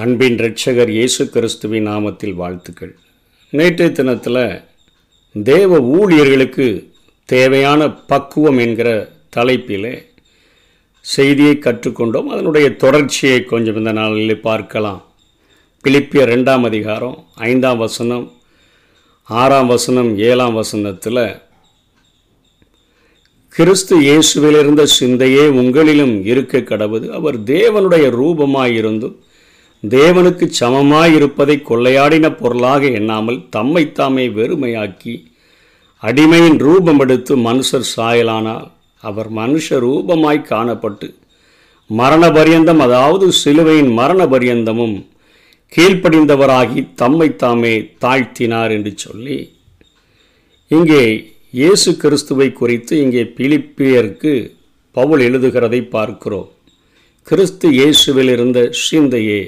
அன்பின் ரட்சகர் இயேசு கிறிஸ்துவின் நாமத்தில் வாழ்த்துக்கள். நேற்றைய தினத்தில் தேவ ஊழியர்களுக்கு தேவையான பக்குவம் என்கிற தலைப்பில் செய்தியை கற்றுக்கொண்டோம். அதனுடைய தொடர்ச்சியை கொஞ்சம் இந்த நாளில் பார்க்கலாம். பிலிப்பிய ரெண்டாம் அதிகாரம் ஐந்தாம் வசனம் ஆறாம் வசனம் ஏழாம் வசனத்தில் கிறிஸ்து இயேசுவிலிருந்த சிந்தையே உங்களிலும் இருக்க கடவுது. அவர் தேவனுடைய ரூபமாயிருந்தும் தேவனுக்கு சமமாயிருப்பதை கொள்ளையாடின பொருளாக எண்ணாமல் தம்மைத்தாமே வெறுமையாக்கி அடிமையின் ரூபம் எடுத்து மனுஷர் சாயலானால் அவர் மனுஷ ரூபமாய் காணப்பட்டு மரண பரியந்தம் அதாவது சிலுவையின் மரண பரியந்தமும் கீழ்ப்படிந்தவராகி தம்மை தாமே தாழ்த்தினார் என்று சொல்லி இங்கே இயேசு கிறிஸ்துவை குறித்து இங்கே பிலிப்பியருக்கு பவுல் எழுதுகிறதை பார்க்கிறோம். கிறிஸ்து இயேசுவில் இருந்த சிந்தையே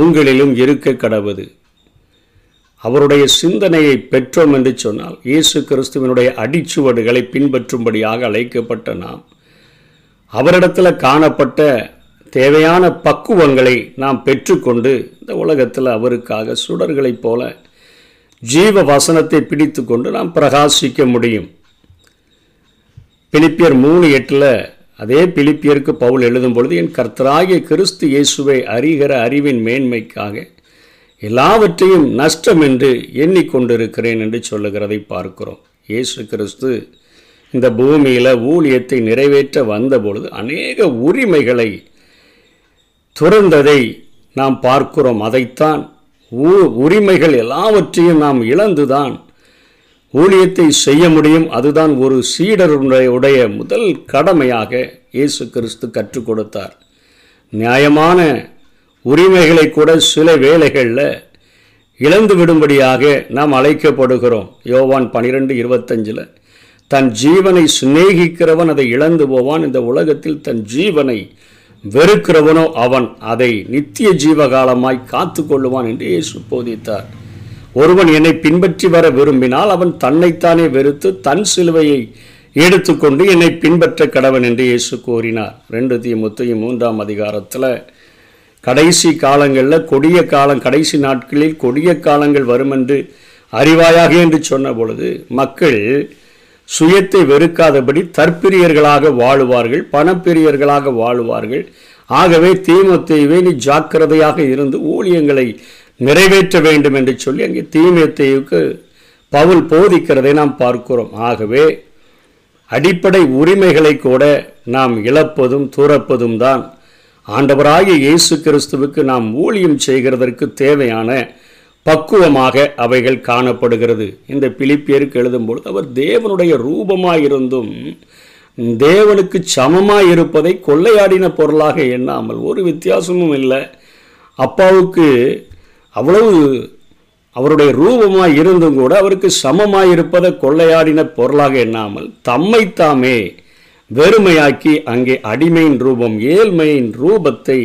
உங்களிலும் இருக்க கடவுது. அவருடைய சிந்தனையை பெற்றோம் என்று சொன்னால் இயேசு கிறிஸ்துவனுடைய அடிச்சுவடுகளை பின்பற்றும்படியாக அழைக்கப்பட்ட நாம் அவரிடத்தில் காணப்பட்ட தேவையான பக்குவங்களை நாம் பெற்றுக்கொண்டு இந்த உலகத்தில் அவருக்காக சுடர்களைப் போல ஜீவ வசனத்தை பிடித்து கொண்டு நாம் பிரகாசிக்க முடியும். பிலிப்பியர் மூணு எட்டில் அதே பிலிப்பியருக்கு பவுல் எழுதும் பொழுது என் கர்த்தராகிய கிறிஸ்து இயேசுவை அறிகிற அறிவின் மேன்மைக்காக எல்லாவற்றையும் நஷ்டம் என்று எண்ணிக்கொண்டிருக்கிறேன் என்று சொல்லுகிறதை பார்க்கிறோம். இயேசு கிறிஸ்து இந்த பூமியில் ஊழியத்தை நிறைவேற்ற வந்தபொழுது அநேக உரிமைகளை துறந்ததை நாம் பார்க்கிறோம். அதைத்தான் உரிமைகள் எல்லாவற்றையும் நாம் இழந்துதான் ஊழியத்தை செய்ய முடியும். அதுதான் ஒரு சீடருடைய உடைய முதல் கடமையாக இயேசு கிறிஸ்து கற்றுக் கொடுத்தார். நியாயமான உரிமைகளை கூட சில வேலைகளில் இழந்து விடும்படியாக நாம் அழைக்கப்படுகிறோம். யோவான் பனிரெண்டு இருபத்தஞ்சில் தன் ஜீவனை சிநேகிக்கிறவன் அதை இழந்து போவான். இந்த உலகத்தில் தன் ஜீவனை வெறுக்கிறவனோ அவன். அதை நித்திய ஜீவகாலமாய் காத்து கொள்ளுவான் என்று இயேசு போதித்தார். ஒருவன் என்னை பின்பற்றி வர விரும்பினால் அவன் தன்னைத்தானே வெறுத்து தன் சிலுவையை எடுத்துக்கொண்டு என்னை பின்பற்ற கடவன் என்று இயேசு கூறினார். ரெண்டு தீமுத்தையும் மூன்றாம் அதிகாரத்தில் கடைசி காலங்களில் கொடிய காலம் கடைசி நாட்களில் கொடிய காலங்கள் வரும் என்று அறிவாயாக என்று சொன்ன பொழுது மக்கள் சுயத்தை வெறுக்காதபடி தற்பிரியர்களாக வாழுவார்கள் பணப்பிரியர்களாக வாழுவார்கள். ஆகவே தீமத்தைவே நீ ஜாக்கிரதையாக இருந்து ஊழியங்களை நிறைவேற்ற வேண்டும் என்று சொல்லி அங்கே தீமத்தையுக்கு பவுல் போதிக்கிறதை நாம் பார்க்கிறோம். ஆகவே அடிப்படை உரிமைகளை கூட நாம் இழப்பதும் துறப்பதும் தான். ஆண்டவராகிய இயேசு கிறிஸ்துவுக்கு நாம் ஊழியம் செய்கிறதற்கு தேவையான பக்குவமாக அவைகள் காணப்படுகிறது. இந்த பிலிப்பியருக்கு எழுதும்பொழுது அவர் தேவனுடைய ரூபமாயிருந்தும் தேவனுக்கு சமமாக இருப்பதை கொள்ளையாடின பொருளாக எண்ணாமல் ஒரு வித்தியாசமும் இல்லை. அப்பாவுக்கு அவ்வளவு அவருடைய ரூபமாக இருந்தும் கூட அவருக்கு சமமாக இருப்பதை கொள்ளையாடின பொருளாக எண்ணாமல் தம்மைத்தாமே வெறுமையாக்கி அங்கே அடிமையின் ரூபம் ஏழ்மையின் ரூபத்தை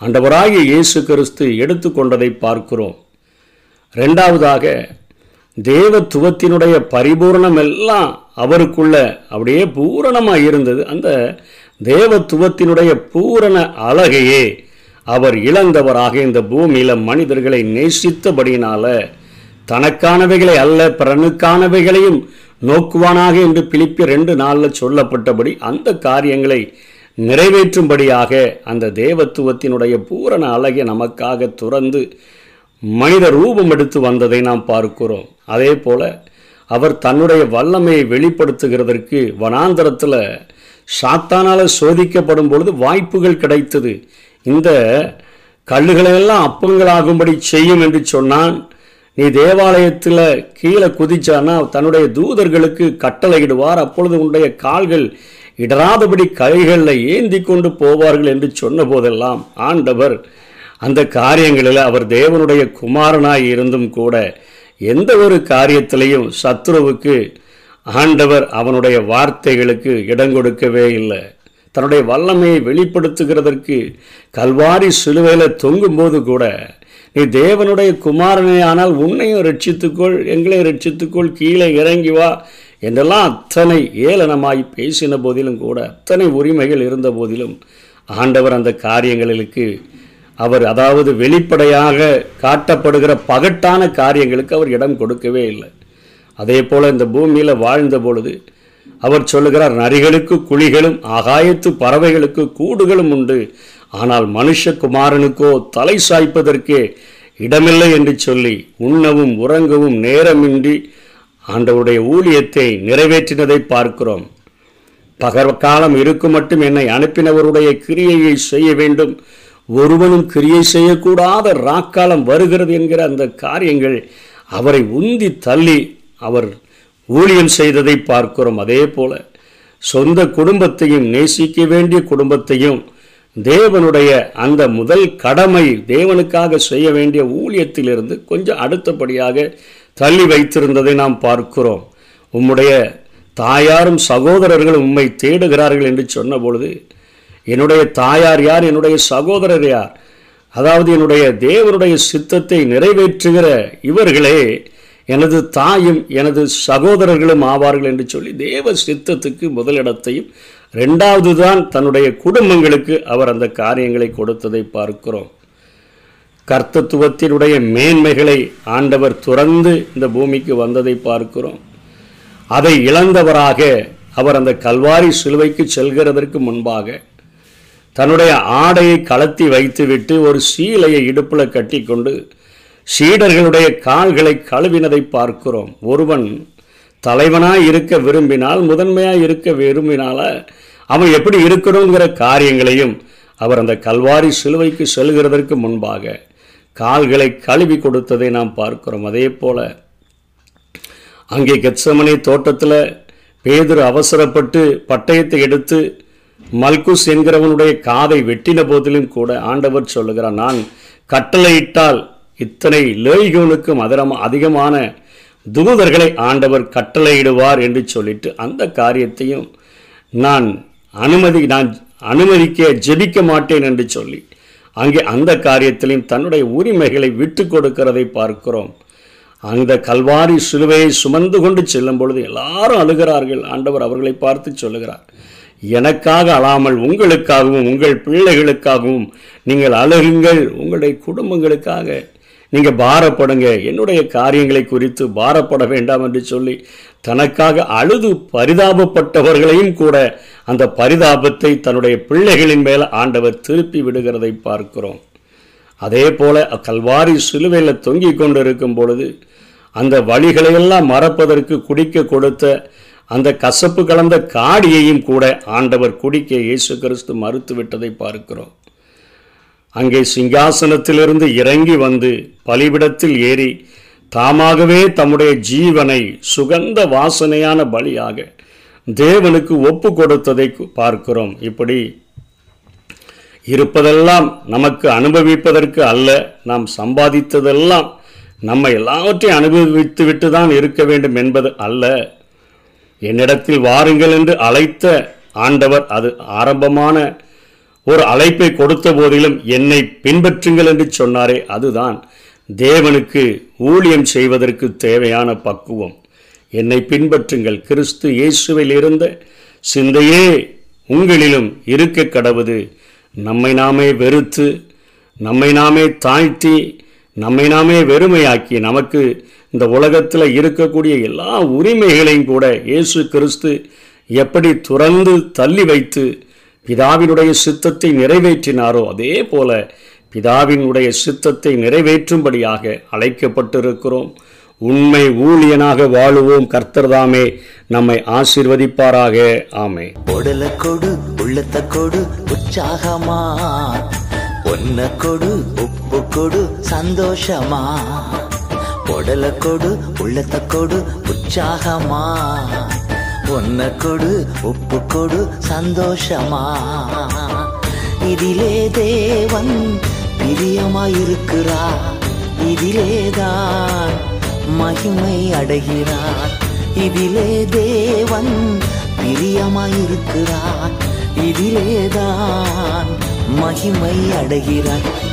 அண்டவராகிய இயேசு கிறிஸ்து எடுத்துக்கொண்டதை பார்க்கிறோம். ரெண்டாவதாக தேவத்துவத்தினுடைய பரிபூர்ணம் எல்லாம் அவருக்குள்ள அப்படியே பூரணமாக இருந்தது. அந்த தேவத்துவத்தினுடைய பூரண அழகையே அவர் இழந்தவராக இந்த பூமியில் மனிதர்களை நேசித்தபடியினால தனக்கானவைகளை அல்ல பிறனுக்கானவைகளையும் நோக்குவானாக என்று பிலிப்பி ரெண்டு நாளில் சொல்லப்பட்டபடி அந்த காரியங்களை நிறைவேற்றும்படியாக அந்த தேவத்துவத்தினுடைய பூரண அழகை நமக்காக துறந்து மனித ரூபம் எடுத்து வந்ததை நாம் பார்க்கிறோம். அதே போல அவர் தன்னுடைய வல்லமையை வெளிப்படுத்துகிறதற்கு வனாந்தரத்தில் சாத்தானால் சோதிக்கப்படும் பொழுது வாய்ப்புகள் கிடைத்தது. இந்த கல்லுகளையெல்லாம் அப்பங்களாகும்படி செய்யும் என்று சொன்னான் நீ தேவாலயத்தில் கீழே குதிச்சானா தன்னுடைய தூதர்களுக்கு கட்டளையிடுவார். அப்பொழுது உன்னுடைய கால்கள் இடராதபடி கைகளில் ஏந்தி கொண்டு போவார்கள் என்று சொன்ன போதெல்லாம் ஆண்டவர் அந்த காரியங்களில் அவர் தேவனுடைய குமாரனாய் இருந்தும் கூட எந்த ஒரு காரியத்திலையும் சத்ருவுக்கு ஆண்டவர் அவனுடைய வார்த்தைகளுக்கு இடம் கொடுக்கவே இல்லை. தன்னுடைய வல்லமையை வெளிப்படுத்துகிறதற்கு கல்வாரி சிலுவையில் தொங்கும்போது கூட நீ தேவனுடைய குமாரனே ஆனால் உன்னையும் ரட்சித்துக்கொள் எங்களையும் ரட்சித்துக்கொள் கீழே இறங்கி வா என்றெல்லாம் அத்தனை ஏளனமாய் பேசின போதிலும் கூட அத்தனை உரிமைகள் இருந்த போதிலும் ஆண்டவர் அந்த காரியங்களுக்கு அவர் அதாவது வெளிப்படையாக காட்டப்படுகிற பகட்டான காரியங்களுக்கு அவர் இடம் கொடுக்கவே இல்லை. அதே போல் இந்த பூமியில் வாழ்ந்த பொழுது அவர் சொல்லுகிறார் நரிகளுக்கு குழிகளும் ஆகாயத்து பறவைகளுக்கு கூடுகளும் உண்டு. ஆனால் மனுஷகுமாரனுக்கோ தலை சாய்ப்பதற்கே இடமில்லை என்று சொல்லி உண்ணவும் உறங்கவும் நேரமின்றி ஆண்டவருடைய ஊழியத்தை நிறைவேற்றினதை பார்க்கிறோம். பகற்காலம் இருக்கும் மட்டும் என்னை அனுப்பினவருடைய கிரியையை செய்ய வேண்டும். ஒருவனும் கிரியை செய்யக்கூடாத ராக்காலம் வருகிறது என்கிற அந்த காரியங்கள் அவரை உந்தி தள்ளி அவர் ஊழியம் செய்ததை பார்க்கிறோம். அதே போல சொந்த குடும்பத்தையும் நேசிக்க வேண்டிய குடும்பத்தையும் தேவனுடைய அந்த முதல் கடமை தேவனுக்காக செய்ய வேண்டிய ஊழியத்திலிருந்து கொஞ்சம் அடுத்தபடியாக தள்ளி வைத்திருந்ததை நாம் பார்க்கிறோம். உம்முடைய தாயாரும் சகோதரர்கள் உம்மை தேடுகிறார்கள் என்று சொன்ன பொழுது என்னுடைய தாயார் யார்? என்னுடைய சகோதரர் யார்? அதாவது என்னுடைய தேவனுடைய சித்தத்தை நிறைவேற்றுகிற இவர்களே எனது தாயும் எனது சகோதரர்களும் ஆவார்கள் என்று சொல்லி தேவ சித்தத்துக்கு முதலிடத்தையும் ரெண்டாவது தான் தன்னுடைய குடும்பங்களுக்கு அவர் அந்த காரியங்களை கொடுத்ததை பார்க்கிறோம். கர்த்தத்துவத்தினுடைய மேன்மைகளை ஆண்டவர் துறந்து இந்த பூமிக்கு வந்ததை பார்க்கிறோம். அதை இழந்தவராக அவர் அந்த கல்வாரி சிலுவைக்கு செல்கிறதற்கு முன்பாக தன்னுடைய ஆடையை கலத்தி வைத்துவிட்டு ஒரு சீலையை இடுப்பில் கட்டிக்கொண்டு சீடர்களுடைய கால்களை கழுவினதை பார்க்கிறோம். ஒருவன் தலைவனாக இருக்க விரும்பினால் முதன்மையாக இருக்க விரும்பினால அவன் எப்படி இருக்கணுங்கிற காரியங்களையும் அவர் அந்த கல்வாரி சிலுவைக்கு செல்கிறதற்கு முன்பாக கால்களை கழுவி கொடுத்ததை நாம் பார்க்கிறோம். அதே போல அங்கே கெச்சமனை தோட்டத்தில் பேதுரு அவசரப்பட்டு பட்டயத்தை எடுத்து மல்குஸ் என்கிறவனுடைய காதை வெட்டின போதிலும் கூட ஆண்டவர் சொல்லுகிறான் நான் கட்டளையிட்டால் இத்தனை லேய்கவனுக்கும் அதரம் அதிகமான துகுதர்களை ஆண்டவர் கட்டளையிடுவார் என்று சொல்லிட்டு அந்த காரியத்தையும் நான் அனுமதி நான் அனுமதிக்க ஜெபிக்க மாட்டேன் என்று சொல்லி அங்கே அந்த காரியத்திலையும் தன்னுடைய உரிமைகளை விட்டு கொடுக்கிறதை பார்க்கிறோம். அந்த கல்வாரி சிலுவையை சுமந்து கொண்டு செல்லும் பொழுது எல்லாரும் அழுகிறார்கள். ஆண்டவர் அவர்களை பார்த்து சொல்லுகிறார் எனக்காக அழாமல் உங்களுக்காகவும் உங்கள் பிள்ளைகளுக்காகவும் நீங்கள் அழுகுங்கள். உங்களுடைய குடும்பங்களுக்காக நீங்கள் பாரப்படுங்க. என்னுடைய காரியங்களை குறித்து பாரப்பட வேண்டாம் என்று சொல்லி தனக்காக அழுது பரிதாபப்பட்டவர்களையும் கூட அந்த பரிதாபத்தை தன்னுடைய பிள்ளைகளின் மேல் ஆண்டவர் திருப்பி விடுகிறதை பார்க்கிறோம். அதே போல கல்வாரி சிலுவையில் தொங்கிக் கொண்டிருக்கும் பொழுது அந்த வழிகளையெல்லாம் மறப்பதற்கு குடிக்க கொடுத்த அந்த கசப்பு கலந்த காடியையும் கூட ஆண்டவர் குடிக்க இயேசு கிறிஸ்து மறுத்து விட்டதை பார்க்கிறோம். அங்கே சிங்காசனத்திலிருந்து இறங்கி வந்து பலிபிடத்தில் ஏறி தாமாகவே தம்முடைய ஜீவனை சுகந்த வாசனையான பலியாக தேவனுக்கு ஒப்பு கொடுத்ததை பார்க்கிறோம். இப்படி இருப்பதெல்லாம் நமக்கு அனுபவிப்பதற்கு அல்ல நாம் சம்பாதித்ததெல்லாம் நம்ம எல்லாவற்றையும் அனுபவித்து விட்டு தான் இருக்க வேண்டும் என்பது அல்ல. என்னிடத்தில் வாருங்கள் என்று அழைத்த ஆண்டவர் அது ஆரம்பமான ஒரு அழைப்பை கொடுத்த போதிலும் என்னை பின்பற்றுங்கள் என்று சொன்னாரே அதுதான் தேவனுக்கு ஊழியம் செய்வதற்கு தேவையான பக்குவம். என்னை பின்பற்றுங்கள். கிறிஸ்து இயேசுவில் இருந்த சிந்தையே உங்களிலும் இருக்க கடவுது. நம்மை நாமே வெறுத்து நம்மை நாமே தாழ்த்தி நம்மை நாமே வெறுமையாக்கி நமக்கு இந்த உலகத்தில் இருக்கக்கூடிய எல்லா உரிமைகளையும் கூட இயேசு கிறிஸ்து எப்படி துறந்து தள்ளி வைத்து பிதாவினுடைய சித்தத்தை நிறைவேற்றினாரோ அதே போல பிதாவினுடைய சித்தத்தை நிறைவேற்றும்படியாக அழைக்கப்பட்டிருக்கிறோம். உண்மை ஊழியனாக வாழுவோம். கர்த்தர்தாமே நம்மை ஆசீர்வதிப்பாராக. ஆமே உடல கொடு உள்ளத்த கொடு உற்சாகமா. ஒன்ன கொடு உப்பு கொடு சந்தோஷமா. உடல கொடு உள்ளத்த கொடு உற்சாகமா. ஒன்ன கொடு உப்பு கொடு சந்தோஷமா? இதிலே தேவன் பிரியமா இருக்கிறா இதிலேதான் மகிமை அடைகிறார். இதிலே தேவன் பிரியமா இருக்கிறார் இதிலேதான் மகிமை அடைகிறார்.